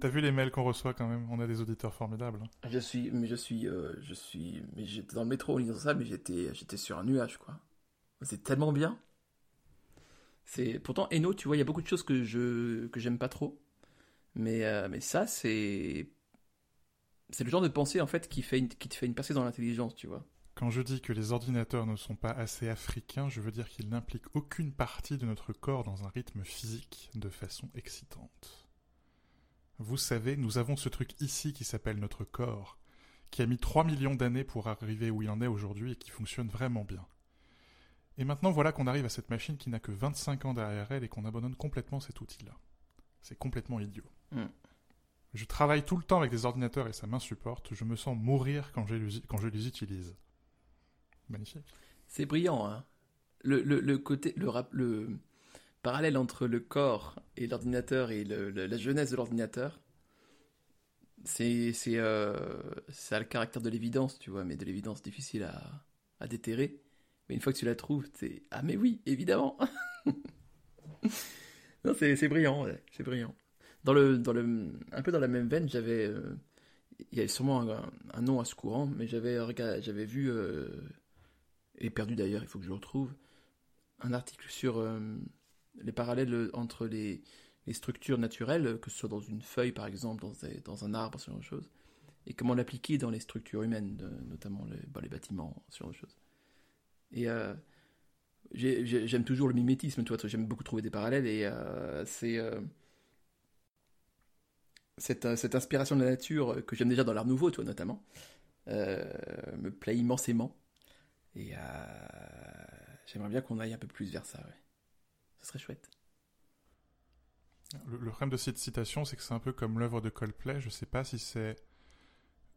T'as vu les mails qu'on reçoit quand même? On a des auditeurs formidables. Je suis, mais je suis, euh, je suis, mais j'étais dans le métro en lisant ça, mais j'étais, j'étais sur un nuage, quoi. C'est tellement bien. C'est pourtant Eno, tu vois, il y a beaucoup de choses que je que j'aime pas trop, mais euh, mais ça c'est c'est le genre de pensée en fait qui fait une, qui te fait une percée dans l'intelligence, tu vois. Quand je dis que les ordinateurs ne sont pas assez africains, je veux dire qu'ils n'impliquent aucune partie de notre corps dans un rythme physique de façon excitante. Vous savez, nous avons ce truc ici qui s'appelle notre corps, qui a mis 3 millions d'années pour arriver où il en est aujourd'hui et qui fonctionne vraiment bien. Et maintenant voilà qu'on arrive à cette machine qui n'a que 25 ans derrière elle et qu'on abandonne complètement cet outil-là. C'est complètement idiot. Mm. Je travaille tout le temps avec des ordinateurs et ça m'insupporte. Je me sens mourir quand je les, quand je les utilise. Magnifique. C'est brillant, hein. Le, le, le côté, le, rap- le parallèle entre le corps et l'ordinateur et la jeunesse de l'ordinateur, c'est, euh, ça a le caractère de l'évidence, tu vois, mais de l'évidence difficile à, à déterrer. Mais une fois que tu la trouves, c'est ah mais oui, évidemment. non, c'est, c'est brillant, ouais, c'est brillant. Dans le, dans le, un peu dans la même veine, j'avais, euh, il y a sûrement un, nom à ce courant, mais j'avais, j'avais vu euh, et perdu d'ailleurs, il faut que je le retrouve, un article sur euh, les parallèles entre les, structures naturelles, que ce soit dans une feuille par exemple, dans, un arbre, ce genre de choses, et comment l'appliquer dans les structures humaines, notamment les, bah, les bâtiments, ce genre de choses. Et euh, j'ai- j'ai- j'aime toujours le mimétisme, j'aime beaucoup trouver des parallèles, et euh, c'est... euh, cette, euh, inspiration de la nature euh, que j'aime déjà dans l'art nouveau, tu vois, notamment, euh, me plaît immensément. Et euh, j'aimerais bien qu'on aille un peu plus vers ça. Ce serait chouette. Le, le problème de cette citation, c'est que c'est un peu comme l'œuvre de Coldplay. Je sais pas si c'est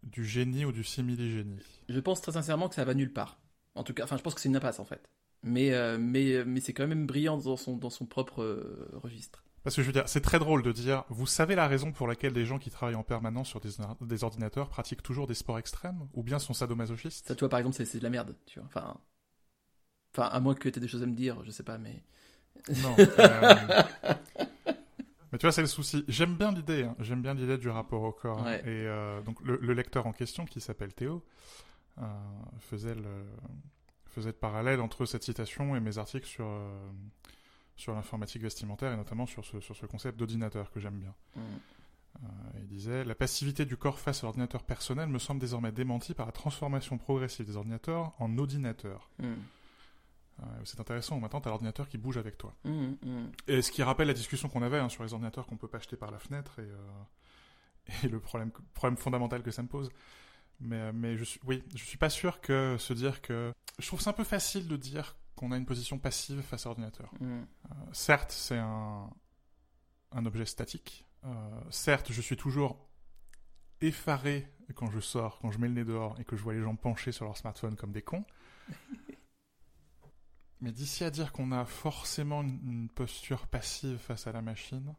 du génie ou du simili-génie. Je pense très sincèrement que ça va nulle part. En tout cas, enfin, je pense que c'est une impasse en fait. Mais, euh, mais, mais c'est quand même brillant dans son, dans son propre euh, registre. Parce que je veux dire, c'est très drôle de dire, vous savez la raison pour laquelle des gens qui travaillent en permanence sur des, des ordinateurs pratiquent toujours des sports extrêmes? Ou bien sont sadomasochistes? Ça, tu vois, par exemple, c'est c'est de la merde, tu vois. Enfin, enfin à moins que tu aies des choses à me dire, je sais pas, mais. Non. euh, Mais tu vois, c'est le souci. J'aime bien l'idée. hein. J'aime bien l'idée du rapport au corps. Ouais. Et euh, donc le, le lecteur en question, qui s'appelle Théo, euh, faisait le faisait le parallèle entre cette citation et mes articles sur euh, sur l'informatique vestimentaire et notamment sur ce sur ce concept d'ordinateur que j'aime bien. Mm. Il disait La passivité du corps face à l'ordinateur personnel me semble désormais démentie par la transformation progressive des ordinateurs en ordinateurs. Mm. Euh, c'est intéressant, maintenant tu as l'ordinateur qui bouge avec toi. Mm, mm. Et ce qui rappelle la discussion qu'on avait hein, sur les ordinateurs qu'on peut pas acheter par la fenêtre et, euh, et le problème, problème fondamental que ça me pose. Mais, mais je suis, oui, je suis pas sûr que se dire que. Je trouve c'est un peu facile de dire qu'on a une position passive face à l'ordinateur. Mm. Euh, certes, c'est un, un objet statique. Euh, certes, je suis toujours effaré quand je sors, quand je mets le nez dehors et que je vois les gens penchés sur leur smartphone comme des cons. Mais d'ici à dire qu'on a forcément une, posture passive face à la machine,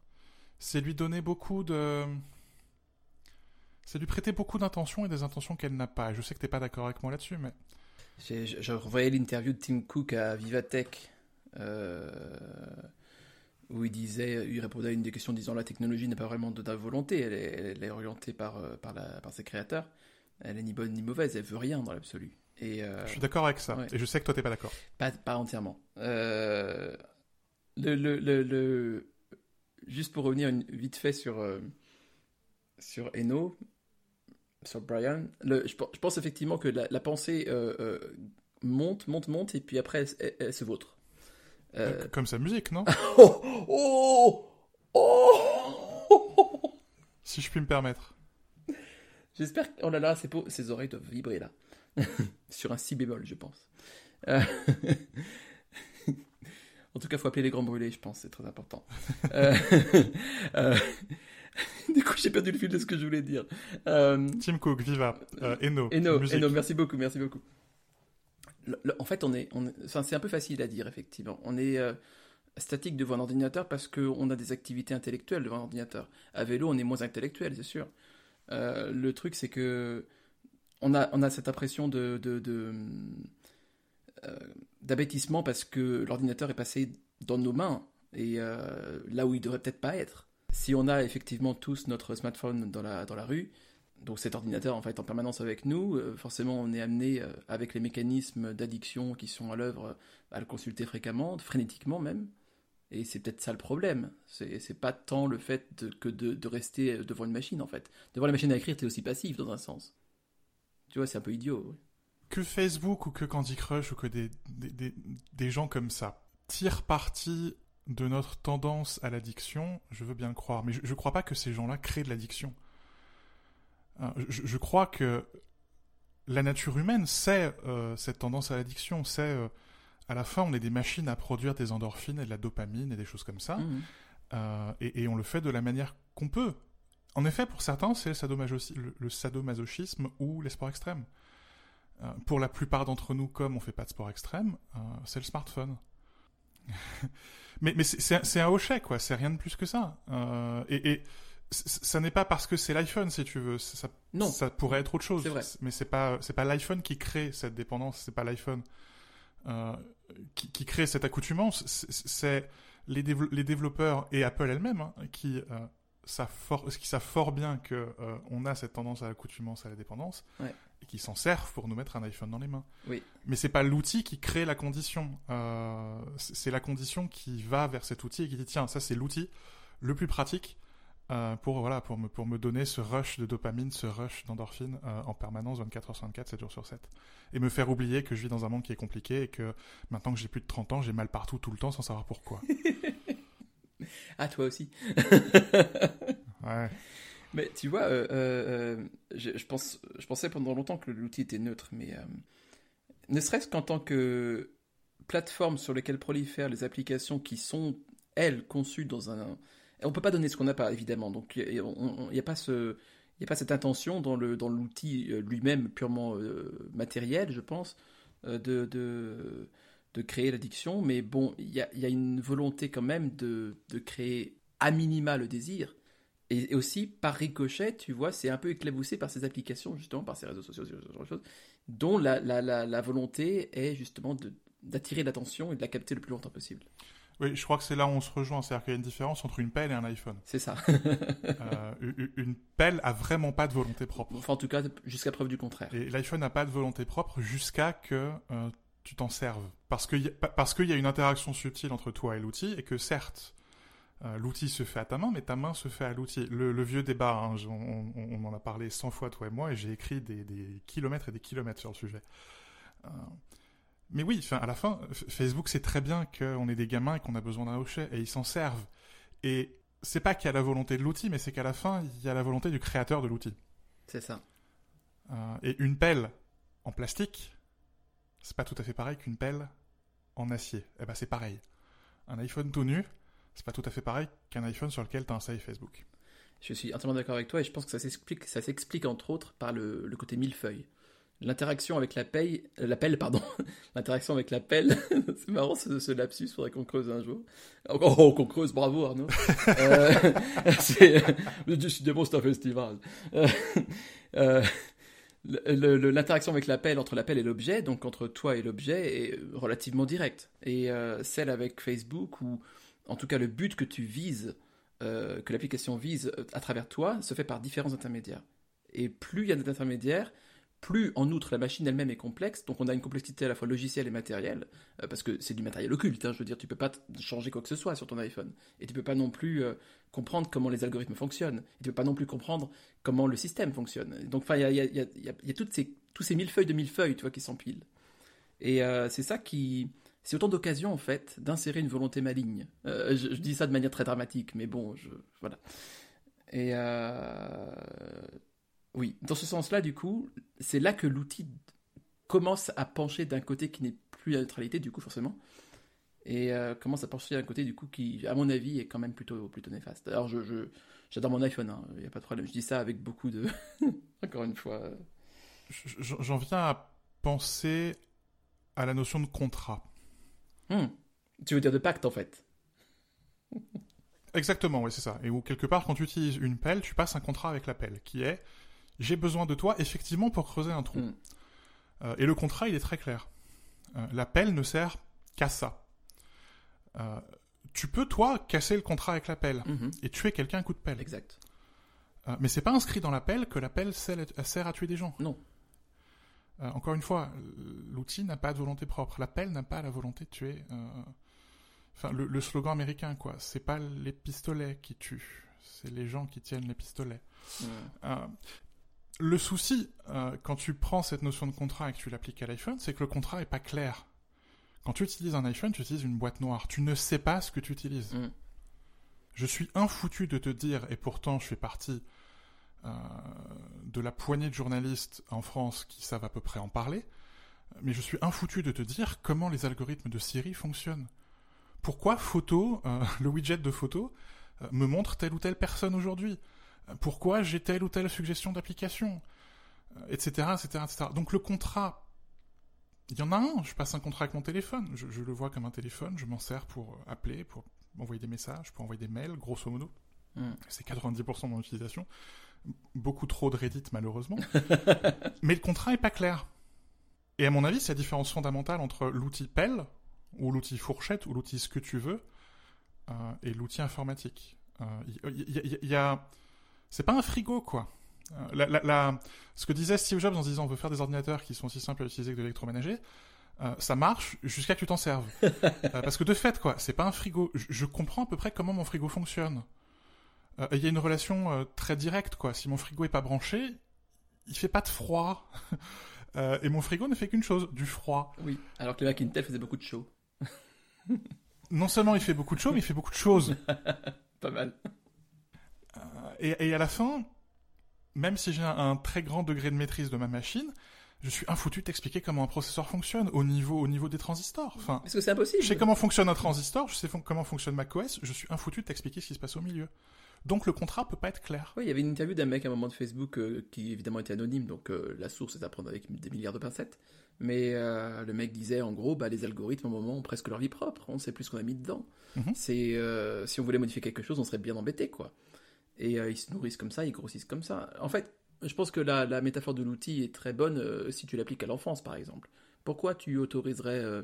c'est lui donner beaucoup de. C'est lui prêter beaucoup d'intentions et des intentions qu'elle n'a pas. Je sais que t'es pas d'accord avec moi là-dessus, mais. Je, je revoyais l'interview de Tim Cook à Vivatech, euh, où il disait, il répondait à une des questions disant la technologie n'a pas vraiment de, de volonté, elle est, orientée par, euh, par ses créateurs. Elle est ni bonne ni mauvaise, elle veut rien dans l'absolu. Et euh, Je suis d'accord avec ça. ouais. Et je sais que toi t'es pas d'accord. pas, pas entièrement. Euh, le, le, le, le- juste pour revenir une- vite fait sur, euh, sur Eno, sur Brian, le, je, pe- je pense effectivement que la, la pensée euh, euh, monte, monte, monte, et puis après elle, elle- elle se vautre. Euh, Comme sa musique, non oh, oh, oh Si je puis me permettre. J'espère que... Oh là là, ses, peaux- ses oreilles doivent vibrer là. Sur un si bémol, je pense. Euh, en tout cas, faut appeler les grands brûlés, je pense, c'est très important. Euh, euh, Du coup, j'ai perdu le fil de ce que je voulais dire. Tim Cook, Viva, Eno, Eno. Eno, merci beaucoup, merci beaucoup. Le- le- en fait, on est, on est- enfin, c'est un peu facile à dire, effectivement. On est statique devant un ordinateur parce qu'on a des activités intellectuelles devant un ordinateur. À vélo, on est moins intellectuel, c'est sûr. Le truc, c'est que on a, on a cette impression de, euh, d'abêtissement parce que l'ordinateur est passé dans nos mains et euh, là où il devrait peut-être pas être. si on a effectivement tous notre smartphone dans la, dans la rue, donc cet ordinateur en fait en permanence avec nous, euh, forcément on est amené, avec les mécanismes d'addiction qui sont à l'œuvre, à le consulter fréquemment, frénétiquement même. Et c'est peut-être ça le problème. C'est pas tant le fait que de, de, rester devant une machine en fait. Devant la machine à écrire, t'es aussi passif dans un sens. Tu vois, c'est un peu idiot. Que Facebook ou que Candy Crush ou que des, des, des gens comme ça tirent parti de notre tendance à l'addiction, je veux bien le croire. Mais je ne crois pas que ces gens-là créent de l'addiction. Euh, je, crois que la nature humaine sait euh, cette tendance à l'addiction, c'est euh, à la fin on est des machines à produire des endorphines et de la dopamine et des choses comme ça, mmh. et, on le fait de la manière qu'on peut. En effet, pour certains, c'est le, le, sadomasochisme ou les sports extrêmes. pour la plupart d'entre nous, comme on fait pas de sport extrême, c'est le smartphone. mais mais c'est un hochet, quoi, c'est rien de plus que ça. et, et ça n'est pas parce que c'est l'iPhone, si tu veux. Ça, non. Ça pourrait être autre chose. Vrai. Mais c'est pas, c'est pas l'iPhone qui crée cette dépendance. C'est pas l'iPhone euh, qui, qui, crée cette accoutumance. C'est les, les, développeurs et Apple elle-même hein, qui fort, qui savent fort bien que euh, on a cette tendance à l'accoutumance, à la dépendance, ouais. et qui s'en servent pour nous mettre un iPhone dans les mains. Oui. Mais c'est pas l'outil qui crée la condition. Euh, c'est la condition qui va vers cet outil et qui dit tiens, ça c'est l'outil le plus pratique euh, pour, voilà, pour, me, pour me donner ce rush de dopamine, ce rush d'endorphine en permanence 24 h sur 24, 7 jours sur 7. Et me faire oublier que je vis dans un monde qui est compliqué et que maintenant que j'ai plus de 30 ans, j'ai mal partout tout le temps sans savoir pourquoi. ah, toi aussi. ouais. Mais tu vois, euh, je, je, pense, je pensais pendant longtemps que l'outil était neutre, mais ne serait-ce qu'en tant que plateforme sur laquelle prolifèrent les applications qui sont, elles, conçues dans un on peut pas donner ce qu'on n'a pas, évidemment. Donc il n'y a pas ce il a pas cette intention dans le dans l'outil euh, lui-même purement euh, matériel, je pense, euh, de, de, de créer l'addiction. Mais bon, il y a, y a, une volonté quand même de, de créer à minima le désir. Et, aussi, par ricochet, tu vois, c'est un peu éclaboussé par ces applications, justement, par ces réseaux sociaux, ce genre de choses, dont la, la, la, la volonté est justement d'attirer l'attention et de la capter le plus longtemps possible. Oui, je crois que c'est là où on se rejoint. C'est-à-dire qu'il y a une différence entre une pelle et un iPhone. C'est ça. euh, une pelle a vraiment pas de volonté propre. Enfin, en tout cas, jusqu'à preuve du contraire. Et l'iPhone n'a pas de volonté propre jusqu'à que euh, tu t'en serves. Parce qu'il y, y a une interaction subtile entre toi et l'outil et que certes, euh, l'outil se fait à ta main, mais ta main se fait à l'outil. Le, vieux débat, hein, on, on, en a parlé 100 fois, toi et moi, et j'ai écrit des, des, kilomètres et des kilomètres sur le sujet. Euh, mais oui, à la fin, Facebook sait très bien qu'on est des gamins et qu'on a besoin d'un hochet, et ils s'en servent. Et c'est pas qu'il y a la volonté de l'outil, mais c'est qu'à la fin, il y a la volonté du créateur de l'outil. C'est ça. Euh, et une pelle en plastique, c'est pas tout à fait pareil qu'une pelle en acier. Eh ben c'est pareil. Un iPhone tout nu, c'est pas tout à fait pareil qu'un iPhone sur lequel tu as un save Facebook. Je suis entièrement d'accord avec toi et je pense que ça s'explique, ça s'explique entre autres par le, le côté millefeuille l'interaction avec la euh, pelle, pardon, l'interaction avec la pelle, c'est marrant ce, ce lapsus, faudrait qu'on creuse un jour. Oh, qu'on creuse, bravo Arnaud. euh, c'est, décidément c'est un festival. Euh, euh l'interaction avec la pelle entre la pelle et l'objet, donc entre toi et l'objet, est relativement directe. Et euh, celle avec Facebook, où en tout cas le but que tu vises, euh, que l'application vise à travers toi, se fait par différents intermédiaires. Et plus il y a d'intermédiaires, plus en outre la machine elle-même est complexe, donc on a une complexité à la fois logicielle et matérielle, euh, parce que c'est du matériel occulte, hein, je veux dire, tu peux pas changer quoi que ce soit sur ton iPhone, et tu peux pas non plus euh, comprendre comment les algorithmes fonctionnent, et tu peux pas non plus comprendre comment le système fonctionne. Donc enfin, il y a, toutes ces, tous ces mille feuilles de mille feuilles, tu vois, qui s'empilent. Et euh, c'est ça qui... C'est autant d'occasions, en fait, d'insérer une volonté maligne. Je, dis ça de manière très dramatique, mais bon. Voilà. Et... Oui, dans ce sens-là, du coup, c'est là que l'outil commence à pencher d'un côté qui n'est plus la neutralité, du coup, forcément, et euh, commence à pencher d'un côté, du coup, qui, à mon avis, est quand même plutôt, plutôt néfaste. Alors, je, j'adore mon iPhone, il hein, n'y a pas de problème. Je dis ça avec beaucoup de. Encore une fois. J'en viens à penser à la notion de contrat. Hmm. Tu veux dire de pacte, en fait Exactement, oui, c'est ça. Et où, quelque part, quand tu utilises une pelle, tu passes un contrat avec la pelle, qui est j'ai besoin de toi effectivement pour creuser un trou. Mm. Euh, et le contrat, il est très clair. Euh, la pelle ne sert qu'à ça. Euh, tu peux, toi, casser le contrat avec l'appel Mhm. et tuer quelqu'un à coup de pelle. Exact. Euh, mais c'est pas inscrit dans l'appel que l'appel sert, sert à tuer des gens. Non. Encore une fois, l'outil n'a pas de volonté propre. L'appel n'a pas la volonté de tuer. Enfin, le, le slogan américain, quoi. C'est pas les pistolets qui tuent, c'est les gens qui tiennent les pistolets. Euh, le souci, euh, quand tu prends cette notion de contrat et que tu l'appliques à l'iPhone, c'est que le contrat est pas clair. Quand tu utilises un iPhone, tu utilises une boîte noire. Tu ne sais pas ce que tu utilises. Mhm. Je suis infoutu de te dire, et pourtant je fais partie euh, de la poignée de journalistes en France qui savent à peu près en parler, mais je suis infoutu de te dire comment les algorithmes de Siri fonctionnent. Pourquoi photo, euh, le widget de photo, me montre telle ou telle personne aujourd'hui? Pourquoi j'ai telle ou telle suggestion d'application etc., etc., etc. Donc le contrat, il y en a un. Je passe un contrat avec mon téléphone. Je, je le vois comme un téléphone. Je m'en sers pour euh, appeler, pour envoyer des messages, pour envoyer des mails, grosso modo. Mhm. C'est 90% de mon utilisation. Beaucoup trop de Reddit, malheureusement. Mais le contrat est pas clair. Et à mon avis, c'est la différence fondamentale entre l'outil pelle, ou l'outil fourchette, ou l'outil ce que tu veux, euh, et l'outil informatique. Euh, Il y, y- y- y a... C'est pas un frigo, quoi. Euh, la- la- la- Ce que disait Steve Jobs en disant on veut faire des ordinateurs qui sont aussi simples à utiliser que de l'électroménager, euh, ça marche jusqu'à que tu t'en serves. Euh, parce que de fait, quoi, c'est pas un frigo. Je, je comprends à peu près comment mon frigo fonctionne. Euh, Il y a une relation très directe, quoi. Si mon frigo est pas branché, il fait pas de froid. Et mon frigo ne fait qu'une chose, du froid. Oui. Alors que le Mac Intel faisait beaucoup de show. Non seulement il fait beaucoup de choses, mais il fait beaucoup de choses. Pas mal. Euh, et, et à la fin, même si j'ai un, un très grand degré de maîtrise de ma machine, je suis infoutu de t'expliquer comment un processeur fonctionne au niveau, au niveau des transistors. Enfin, Parce que c'est impossible. je sais comment fonctionne un transistor, je sais fon- comment fonctionne macOS, je suis infoutu de t'expliquer ce qui se passe au milieu. Donc le contrat peut pas être clair. Oui, il y avait une interview d'un mec à un moment de Facebook euh, qui évidemment était anonyme, donc euh, la source est à prendre avec des milliards de pincettes. Mais euh, le mec disait en gros, bah, les algorithmes au moment ont presque leur vie propre, on sait plus ce qu'on a mis dedans. Mhm. C'est si on voulait modifier quelque chose, on serait bien embêté quoi. Et euh, ils se nourrissent comme ça, ils grossissent comme ça. En fait, je pense que la, la métaphore de l'outil est très bonne euh, si tu l'appliques à l'enfance par exemple. Pourquoi tu autoriserais euh,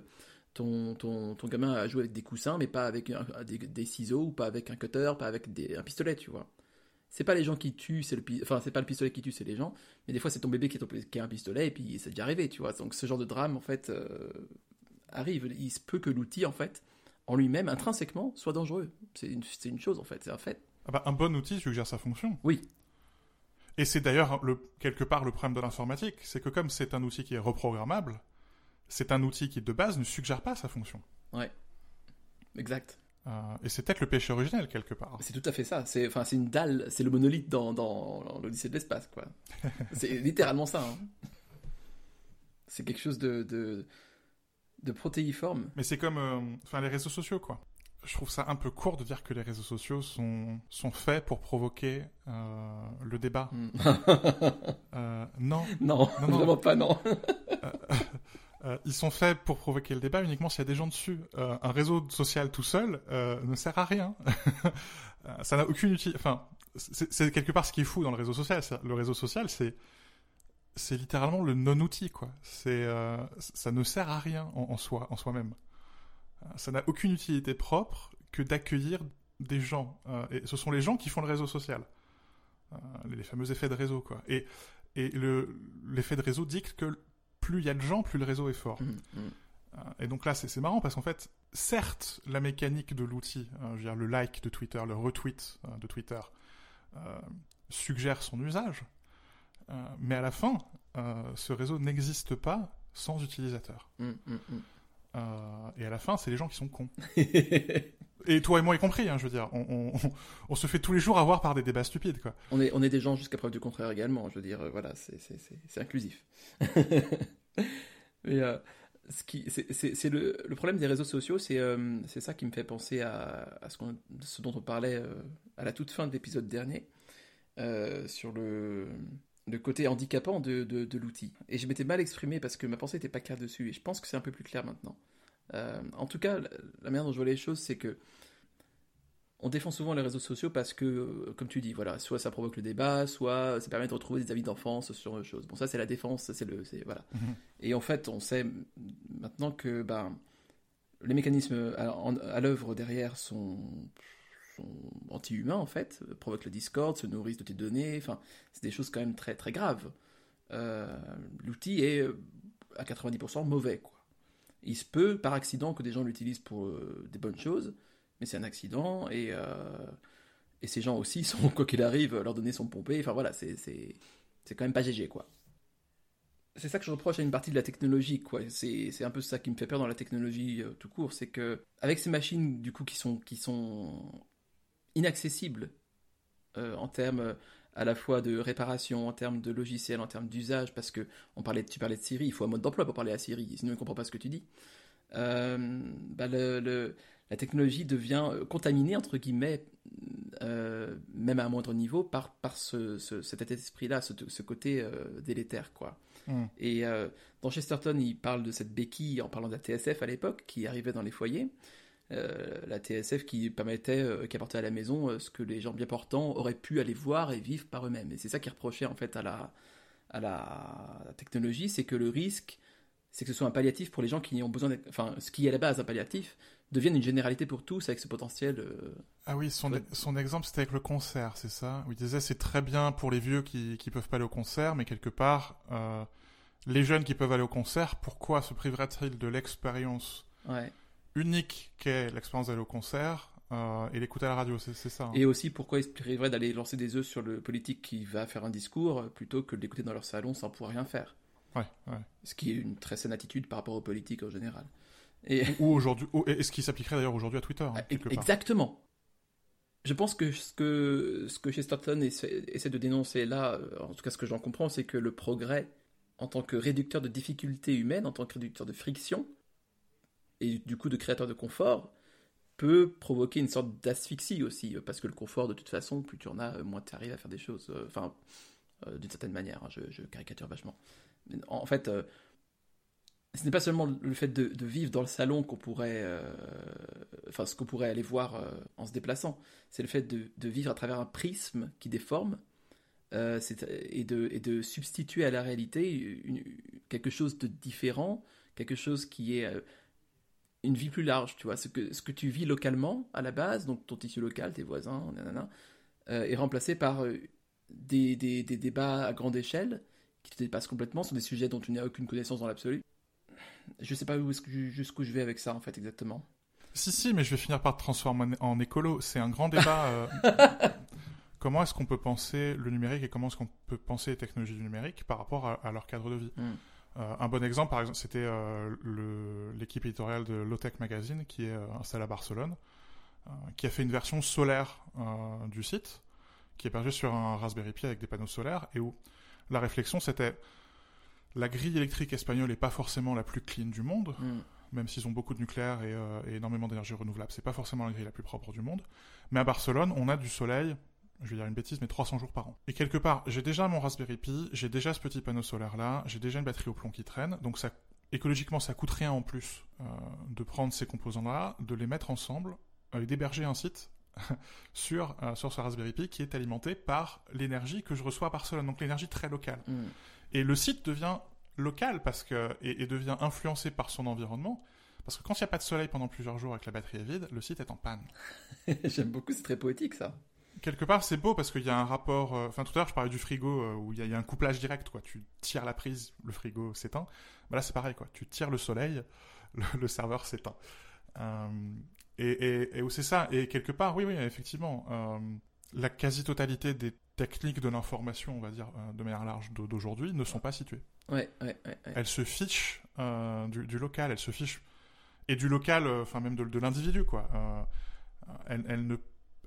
ton, ton, ton gamin à jouer avec des coussins, mais pas avec des, ciseaux, ou pas avec un cutter, pas avec un pistolet, tu vois? C'est pas les gens qui tuent, c'est le enfin c'est pas le pistolet qui tue, c'est les gens. Mais des fois c'est ton bébé qui, est ton- qui a un pistolet et puis c'est déjà arrivé, tu vois. Donc ce genre de drame en fait arrive. Il se peut que l'outil en fait en lui-même intrinsèquement soit dangereux. C'est une, une chose en fait, c'est un fait. Ah bah, un bon outil suggère sa fonction. Oui. Et c'est d'ailleurs le, quelque part le problème de l'informatique, c'est que comme c'est un outil qui est reprogrammable, c'est un outil qui de base ne suggère pas sa fonction. Exact. Euh, et c'est peut-être le péché originel quelque part. C'est tout à fait ça. C'est enfin c'est une dalle, c'est le monolithe dans, dans, dans l'Odyssée de l'espace quoi. c'est littéralement ça. hein. C'est quelque chose de, de de protéiforme. Mais c'est comme euh, enfin les réseaux sociaux quoi. Je trouve ça un peu court de dire que les réseaux sociaux sont, sont faits pour provoquer euh, le débat. Hmm. Euh, non, non, Non, non. vraiment pas non. Euh, ils sont faits pour provoquer le débat uniquement s'il y a des gens dessus. Un réseau social tout seul ne sert à rien. Ça n'a aucune utilité. Enfin, c'est quelque part ce qui est fou dans le réseau social. Le réseau social, c'est c'est littéralement le non-outil, quoi. C'est ça ne sert à rien en, en soi, en soi-même. Ça n'a aucune utilité propre que d'accueillir des gens. Euh, et ce sont les gens qui font le réseau social. Euh, les fameux effets de réseau, quoi. Et, et le- l'effet de réseau dicte que plus il y a de gens, plus le réseau est fort. Hmm, hmm. Euh, Et donc là, c'est marrant parce qu'en fait, certes, la mécanique de l'outil, le like de Twitter, le retweet de Twitter, euh, suggère son usage, euh, mais à la fin, euh, ce réseau n'existe pas sans utilisateur. Hmm. Euh, et à la fin, c'est les gens qui sont cons. Et toi et moi y compris, hein, je veux dire, on, on- on se fait tous les jours avoir par des débats stupides, quoi. On est, on est des gens jusqu'à preuve du contraire également. Je veux dire, euh, voilà, c'est, inclusif. Mais euh, ce, qui, c'est, le, le problème des réseaux sociaux, c'est, euh, c'est ça qui me fait penser à, à ce, dont on parlait euh, à la toute fin de l'épisode dernier, euh, sur le, le côté handicapant de, de, de l'outil. Et je m'étais mal exprimé parce que ma pensée n'était pas claire dessus, et je pense que c'est un peu plus clair maintenant. Euh, en tout cas, la, la manière dont je vois les choses, c'est que on défend souvent les réseaux sociaux parce que, euh, comme tu dis, voilà, soit ça provoque le débat, soit ça permet de retrouver des avis d'enfance sur des choses. Bon, ça c'est la défense, c'est le, c'est voilà. Mhm. Et en fait, on sait maintenant que, ben, les mécanismes à, à l'œuvre derrière sont, anti-humains en fait, provoquent le discord, se nourrissent de tes données, enfin, c'est des choses quand même très très graves. Euh, L'outil est à 90% mauvais. Quoi. Il se peut par accident que des gens l'utilisent pour euh, des bonnes choses, mais c'est un accident et, euh, et ces gens aussi sont, quoi qu'il arrive, leurs données sont pompées. Enfin voilà, c'est quand même pas GG quoi c'est ça que je reproche à une partie de la technologie, quoi. C'est un peu ça qui me fait peur dans la technologie tout court, c'est que avec ces machines du coup qui sont qui sont inaccessibles euh, en termes à la fois de réparation, en termes de logiciel, en termes d'usage, parce que on parlait, tu parlais de Siri, il faut un mode d'emploi pour parler à Siri, sinon il ne comprend pas ce que tu dis. Euh, bah le, la technologie devient contaminée entre guillemets, même à un moindre niveau, par, par ce, cet état d'esprit-là, ce, ce, côté délétère, quoi. Hmm. Et euh, dans Chesterton, il parle de cette béquille en parlant de la TSF à l'époque, qui arrivait dans les foyers. Euh, la TSF qui permettait, euh, qui apportait à la maison ce que les gens bien portants auraient pu aller voir et vivre par eux-mêmes. Et c'est ça qui reprochait en fait à la, à la technologie, c'est que le risque, c'est que ce soit un palliatif pour les gens qui ont besoin, enfin, ce qui est à la base un palliatif, devienne une généralité pour tous avec ce potentiel. ah oui, son, son exemple c'était avec le concert, c'est ça? Où il disait c'est très bien pour les vieux qui qui peuvent pas aller au concert, mais quelque part les jeunes qui peuvent aller au concert, pourquoi se priveraient-ils de l'expérience? Unique qu'est l'expérience d'aller au concert euh, et l'écouter à la radio, c'est ça. Hein. Et aussi pourquoi ils se priveraient d'aller lancer des œufs sur le politique qui va faire un discours euh, plutôt que de l'écouter dans leur salon sans pouvoir rien faire? Ouais, ouais. Ce qui est une très saine attitude par rapport aux politiques en général. Et... Ou aujourd'hui, et ce qui s'appliquerait d'ailleurs aujourd'hui à Twitter. Hein, ah, exactement. Je pense que ce que, ce que Chesterton essaie, essaie de dénoncer là, euh, en tout cas ce que j'en comprends, c'est que le progrès en tant que réducteur de difficultés humaines, en tant que réducteur de friction, et du coup de créateur de confort, peut provoquer une sorte d'asphyxie aussi, parce que le confort, de toute façon, plus tu en as, moins tu arrives à faire des choses, euh, enfin, euh, d'une certaine manière, hein, je, caricature vachement. En, fait, euh, ce n'est pas seulement le fait de, vivre dans le salon qu'on pourrait, enfin, ce qu'on pourrait aller voir en se déplaçant, c'est le fait de, vivre à travers un prisme qui déforme, euh, et, de, et, de, substituer à la réalité quelque chose de différent, quelque chose qui est euh, une vie plus large, tu vois, ce que, ce que tu vis localement à la base, donc ton tissu local, tes voisins, nanana, euh, est remplacé par des, des, des, débats à grande échelle qui te dépassent complètement sur des sujets dont tu n'as aucune connaissance dans l'absolu. Je sais pas jusqu'où je vais avec ça en fait exactement. Si, si, mais je vais finir par te transformer en écolo. C'est un grand débat. comment est-ce qu'on peut penser le numérique et comment est-ce qu'on peut penser les technologies du numérique par rapport à, leur cadre de vie? Hmm. Euh, un bon exemple, par exemple, c'était euh, l'équipe éditoriale de Lotech Magazine qui est euh, installée à Barcelone, qui a fait une version solaire du site, qui est hébergée sur un Raspberry Pi avec des panneaux solaires, et où la réflexion c'était la grille électrique espagnole n'est pas forcément la plus clean du monde, hmm. même s'ils ont beaucoup de nucléaire et, et énormément d'énergie renouvelable, c'est pas forcément la grille la plus propre du monde. Mais à Barcelone, on a du soleil je vais dire une bêtise, mais 300 jours par an. Et quelque part, j'ai déjà mon Raspberry Pi, j'ai déjà ce petit panneau solaire là, j'ai déjà une batterie au plomb qui traîne, donc ça, écologiquement, ça coûte rien en plus euh, de prendre ces composants-là, de les mettre ensemble et d'héberger un site sur, euh, sur ce Raspberry Pi qui est alimenté par l'énergie que je reçois à Barcelone, donc l'énergie très locale. Mm. Et le site devient local parce que, et, et devient influencé par son environnement. Parce que quand il n'y a pas de soleil pendant plusieurs jours et que la batterie est vide, le site est en panne. J'aime beaucoup, c'est très poétique ça quelque part, c'est beau parce qu'il y a un rapport. Euh, enfin, tout à l'heure, je parlais du frigo euh, où il y, a un couplage direct, quoi. Tu tires la prise, le frigo s'éteint. Bah là, c'est pareil, quoi. Tu tires le soleil, le, serveur s'éteint. Euh, et, où c'est ça. Et quelque part, oui, oui, effectivement, la quasi-totalité des techniques de l'information, on va dire, de manière large d'aujourd'hui, ne sont pas situées. Ouais, ouais, ouais, Elles se fichent du, local, elles se fichent et du local, enfin même de, l'individu, quoi. elles, elles ne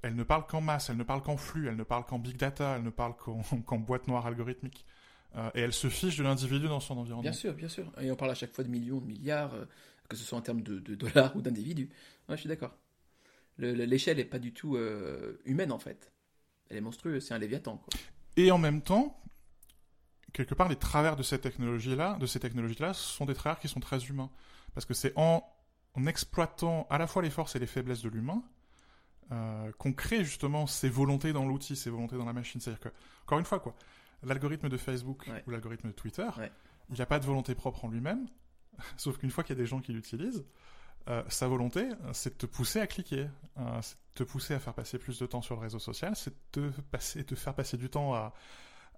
elle ne parle qu'en masse, elle ne parle qu'en flux, elle ne parle qu'en big data, elle ne parle qu'en boîte noire algorithmique. Euh, et elle se fiche de l'individu dans son environnement. Bien sûr, bien sûr. Et on parle à chaque fois de millions, de milliards, euh, que ce soit en termes de, dollars ou d'individus. Ouais, je suis d'accord. L'échelle n'est pas du tout euh, humaine en fait. Elle est monstrueuse, c'est un léviathan. Quoi. Et en même temps, quelque part, les travers de cette technologie-là, de ces technologies-là, sont des travers qui sont très humains. Parce que c'est en exploitant à la fois les forces et les faiblesses de l'humain euh, qu'on crée justement ces volontés dans l'outil, ces volontés dans la machine. C'est-à-dire que, encore une fois, quoi, l'algorithme de Facebook ou l'algorithme de Twitter, il n'a pas de volonté propre en lui-même, sauf qu'une fois qu'il y a des gens qui l'utilisent, euh, sa volonté, c'est de te pousser à cliquer, euh, c'est de te pousser à faire passer plus de temps sur le réseau social, c'est de te, passer, de faire passer du temps à,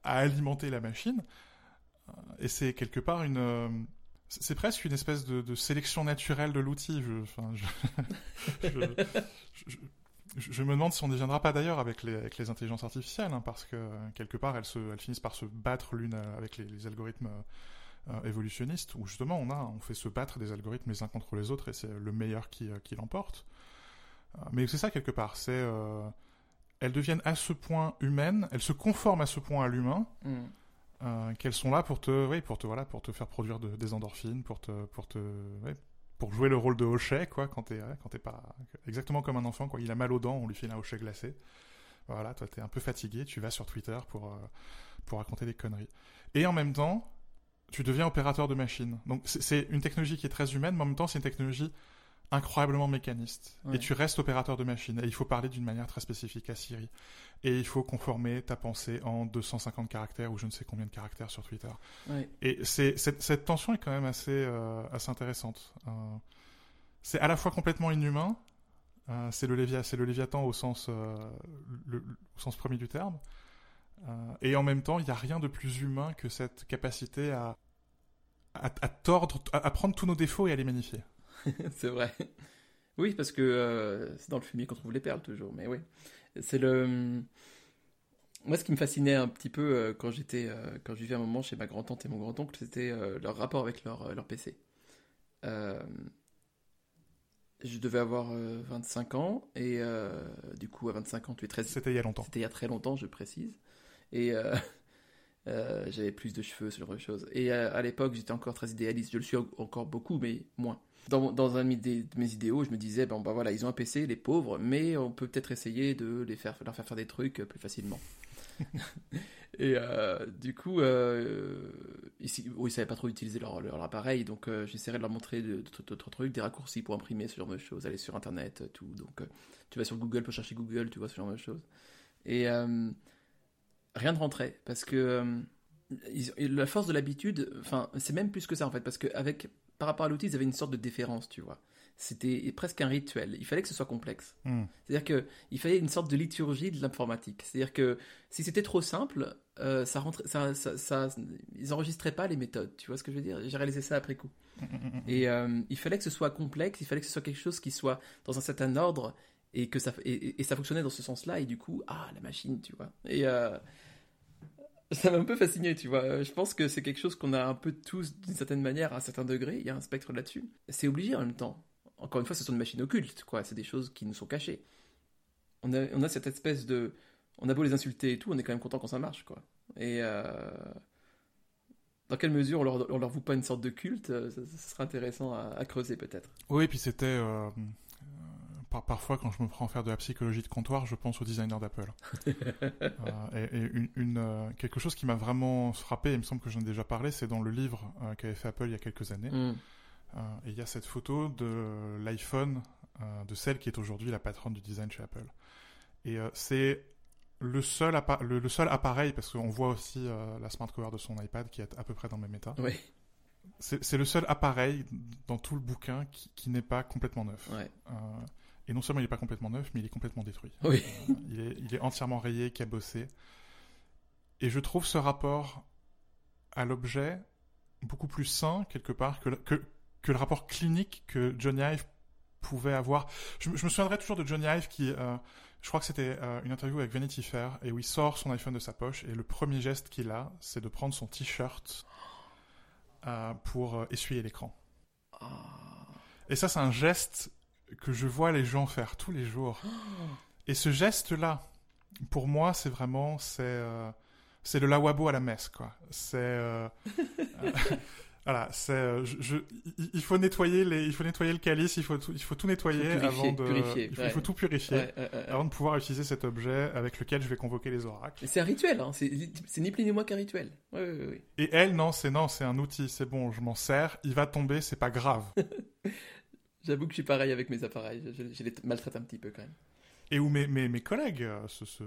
à alimenter la machine. Et c'est quelque part une. c'est presque une espèce de, de sélection naturelle de l'outil. Je, enfin, je, je, je- me demande si on n'y viendra pas d'ailleurs avec les, avec les intelligences artificielles, hein, parce que quelque part elles, se, elles finissent par se battre l'une euh, avec les, les algorithmes euh, euh, évolutionnistes, où justement on, a, on fait se battre des algorithmes les uns contre les autres et c'est le meilleur qui, qui l'emporte. Mais c'est ça quelque part, c'est euh, elles deviennent à ce point humaines, elles se conforment à ce point à l'humain, Mm. euh, qu'elles sont là pour te, oui, pour te, voilà, pour te faire produire de- des endorphines, pour te, pour te, ouais, pour jouer le rôle de hochet, quoi, quand t'es, quand t'es pas, exactement comme un enfant, quoi. Il a mal aux dents, on lui file un hochet glacé. Voilà, toi t'es un peu fatigué, tu vas sur Twitter pour, euh, pour raconter des conneries. Et en même temps, tu deviens opérateur de machine. Donc c'est une technologie qui est très humaine, mais en même temps c'est une technologie incroyablement mécaniste. Ouais. Et tu restes opérateur de machine. Et il faut parler d'une manière très spécifique à Siri. Et il faut conformer ta pensée en 250 caractères ou je ne sais combien de caractères sur Twitter. Ouais. Et c'est, cette, tension est quand même assez, euh, assez intéressante. Euh, c'est à la fois complètement inhumain, euh, c'est, le lévia, le Léviathan au sens, le- au sens premier du terme, et en même temps, il n'y a rien de plus humain que cette capacité à, à, à tordre, à, à prendre tous nos défauts et à les magnifier. c'est vrai. Oui, parce que euh, c'est dans le fumier qu'on trouve les perles toujours. Mais oui, c'est le. Moi, ce qui me fascinait un petit peu euh, quand j'étais, euh, quand je vivais un moment chez ma grand-tante et mon grand-oncle, c'était euh, leur rapport avec leur, leur PC. Je devais avoir euh, 25 ans et du coup, à 25 ans, tu es très C'était il y a longtemps. C'était il y a très longtemps, je précise. Et euh, euh, j'avais plus de cheveux, ce genre de choses. Et euh, à l'époque, j'étais encore très idéaliste. Je le suis en- encore beaucoup, mais moins. Dans, dans un de mes, idéaux, je me disais, bon, bah voilà, ils ont un PC, les pauvres, mais on peut peut-être essayer de les faire, leur faire faire des trucs plus facilement. Et euh, du coup, euh, ici, ils savaient pas trop utiliser leur, leur appareil, donc euh, j'essaierai de leur montrer de- de- d'autres trucs, des raccourcis pour imprimer, ce genre de choses, aller sur Internet, tout. Donc, euh, tu vas sur Google pour chercher Google, tu vois, ce genre de choses. Et euh, rien ne rentrait, parce que euh, ils- la force de l'habitude, enfin, c'est même plus que ça en fait, parce que avec, par rapport à l'outil, ils avaient une sorte de déférence, tu vois. C'était presque un rituel. Il fallait que ce soit complexe. Hmm. C'est-à-dire que il fallait une sorte de liturgie de l'informatique. C'est-à-dire que si c'était trop simple, euh, ça rentrait, ça, ça, ça- ils enregistraient pas les méthodes. Tu vois ce que je veux dire? J'ai réalisé ça après coup. Et euh, il fallait que ce soit complexe, il fallait que ce soit quelque chose qui soit dans un certain ordre et que ça et, et- et ça fonctionnait dans ce sens-là. Et du coup, ah la machine, tu vois. Et euh, ça m'a un peu fasciné, tu vois. Je pense que c'est quelque chose qu'on a un peu tous d'une certaine manière, à un certain degré. Il y a un spectre là-dessus. C'est obligé en même temps. Encore une fois, ce sont des machines occultes, quoi. C'est des choses qui nous sont cachées. On a, on a cette espèce de. On a beau les insulter et tout, on est quand même content quand ça marche, quoi. Et. euh, Dans quelle mesure on leur, on leur voue pas une sorte de culte euh, ça serait intéressant à, creuser, peut-être. Oui, puis c'était. euh, euh, par- parfois, quand je me prends à faire de la psychologie de comptoir, je pense aux designers d'Apple. Euh, et et une, une, euh, quelque chose qui m'a vraiment frappé, il me semble que j'en ai déjà parlé, c'est dans le livre euh, qu'avait fait Apple il y a quelques années. Mm. Et il y a cette photo de l'iPhone, de celle qui est aujourd'hui la patronne du design chez Apple. Et c'est le seul, appa- le, le seul appareil, parce qu'on voit aussi euh, la smart cover de son iPad qui est à peu près dans le même état. Ouais, C'est c'est le seul appareil dans tout le bouquin qui, qui n'est pas complètement neuf. ouais. Euh, et non seulement il n'est pas complètement neuf, mais il est complètement détruit. Oui. Euh, il, est, il est entièrement rayé, cabossé. Et je trouve ce rapport à l'objet beaucoup plus sain, quelque part, que, le- que, que le rapport clinique que Johnny Ive pouvait avoir. Je, me- je me souviendrai toujours de Johnny Ive qui, euh, je crois que c'était euh, une interview avec Vanity Fair, et où il sort son iPhone de sa poche, et le premier geste qu'il a, c'est de prendre son t-shirt euh, pour essuyer l'écran. Ah. Et ça, c'est un geste que je vois les gens faire tous les jours. Et ce geste-là, pour moi, c'est vraiment, c'est, euh, c'est le lavabo à la messe, quoi. C'est, euh, euh, voilà, c'est, euh, je, je- il- faut nettoyer les, il faut nettoyer le calice, il faut tout, il faut tout nettoyer Faut purifier, avant de, purifier, il, faut, ouais. il faut tout purifier Ouais, ouais, avant de pouvoir utiliser cet objet avec lequel je vais convoquer les oracles. C'est un rituel, hein. c'est ni plus ni moins qu'un rituel. Et elle, non, c'est non, c'est un outil, c'est bon, je m'en sers, il va tomber, c'est pas grave. J'avoue que je suis pareil avec mes appareils. Je, je- je les maltraite un petit peu quand même. et où mes, mes, mes collègues euh, se, se-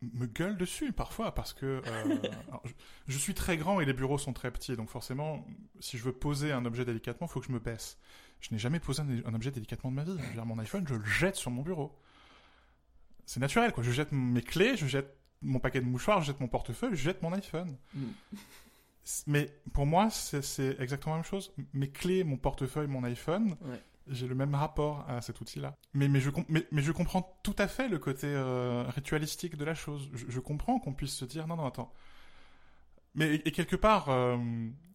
me gueule dessus parfois parce que euh, alors, je, je suis très grand et les bureaux sont très petits, donc forcément, si je veux poser un objet délicatement, il faut que je me baisse. Je n'ai jamais posé un, un objet délicatement de ma vie. Je veux mon iPhone, je le jette sur mon bureau. C'est naturel, quoi. Je jette mes clés, je jette mon paquet de mouchoirs, je jette mon portefeuille, je jette mon iPhone. Mm. Mais pour moi, c'est exactement la même chose. Mes clés, mon portefeuille, mon iPhone, Ouais. j'ai le même rapport à cet outil-là. Mais, mais, je, mais, mais je comprends tout à fait le côté euh, ritualistique de la chose. Je, je comprends qu'on puisse se dire non, non, attends. Mais et, et quelque part, euh,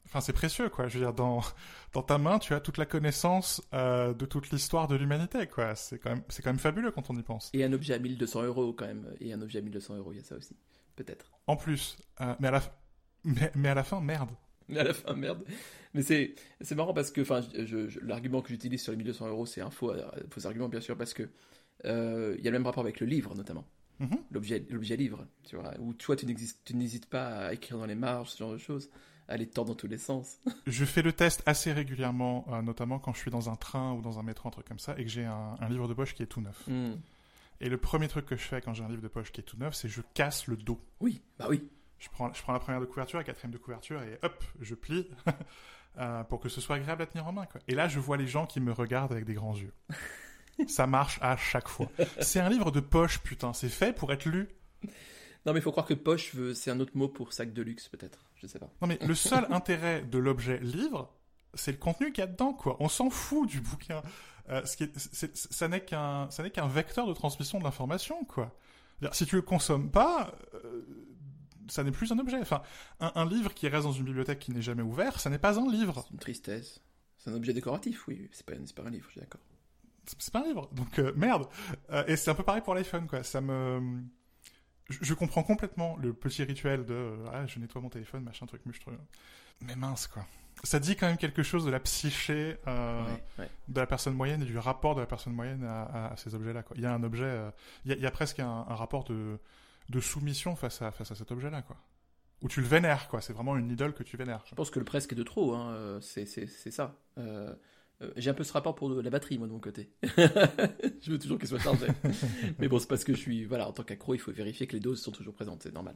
enfin, c'est précieux, quoi. Je veux dire, dans, dans ta main, tu as toute la connaissance euh, de toute l'histoire de l'humanité, quoi. C'est quand, même- c'est quand même fabuleux quand on y pense. Et un objet à 1200 euros quand même. Et un objet à 1200 euros, il y a ça aussi. Peut-être. En plus, euh, mais, à la, mais, mais à la fin, merde. Mais à la fin, merde. Mais c'est c'est marrant parce que enfin, je- je- l'argument que j'utilise sur les 1200 euros, c'est un faux, euh, faux argument, bien sûr, parce que euh, il y a le même rapport avec le livre, notamment. Mhm. L'objet l'objet livre, tu vois. Où toi, tu n'hésites pas à écrire dans les marges, ce genre de choses, à les tordre dans tous les sens. Je fais le test assez régulièrement, euh, notamment quand je suis dans un train ou dans un métro, un truc comme ça, et que j'ai un, un livre de poche qui est tout neuf. Hmm. Et le premier truc que je fais quand j'ai un livre de poche qui est tout neuf, c'est je casse le dos. Oui, bah oui. Je prends, je prends la première de couverture, la quatrième de couverture, et hop, je plie euh, pour que ce soit agréable à tenir en main. Quoi. Et là, je vois les gens qui me regardent avec des grands yeux. Ça marche à chaque fois. C'est un livre de poche, putain. C'est fait pour être lu. Non, mais il faut croire que poche, veut- c'est un autre mot pour sac de luxe, peut-être. Je sais pas. Non, mais le seul intérêt de l'objet livre, c'est le contenu qu'il y a dedans, quoi. On s'en fout du bouquin. Euh, ce qui est- ça n'est qu'un, ça n'est qu'un vecteur de transmission de l'information, quoi. Si tu le consommes pas, euh, ça n'est plus un objet. Enfin, un, un livre qui reste dans une bibliothèque qui n'est jamais ouvert, ça n'est pas un livre. C'est une tristesse. C'est un objet décoratif, oui. C'est pas, pas un livre, je suis d'accord. C'est pas un livre. Donc euh, merde. Euh, et c'est un peu pareil pour l'iPhone, quoi. Ça me, je, je comprends complètement le petit rituel de ah je nettoie mon téléphone, machin truc muche truc. Mais mince, quoi. Ça dit quand même quelque chose de la psyché euh, Ouais, ouais. de la personne moyenne et du rapport de la personne moyenne à, à- à ces objets-là. quoi. Il y a un objet, il, y a, il y a presque un, un rapport de, de soumission face à, face à cet objet-là, quoi. Où tu le vénères, quoi. C'est vraiment une idole que tu vénères. Je pense que le presque est de trop, hein. euh, c'est, ça. Euh, euh, j'ai un peu ce rapport pour la batterie, moi, de mon côté. je veux toujours qu'elle soit chargée. Mais bon, c'est parce que je suis. Voilà, en tant qu'accro, il faut vérifier que les doses sont toujours présentes, c'est normal.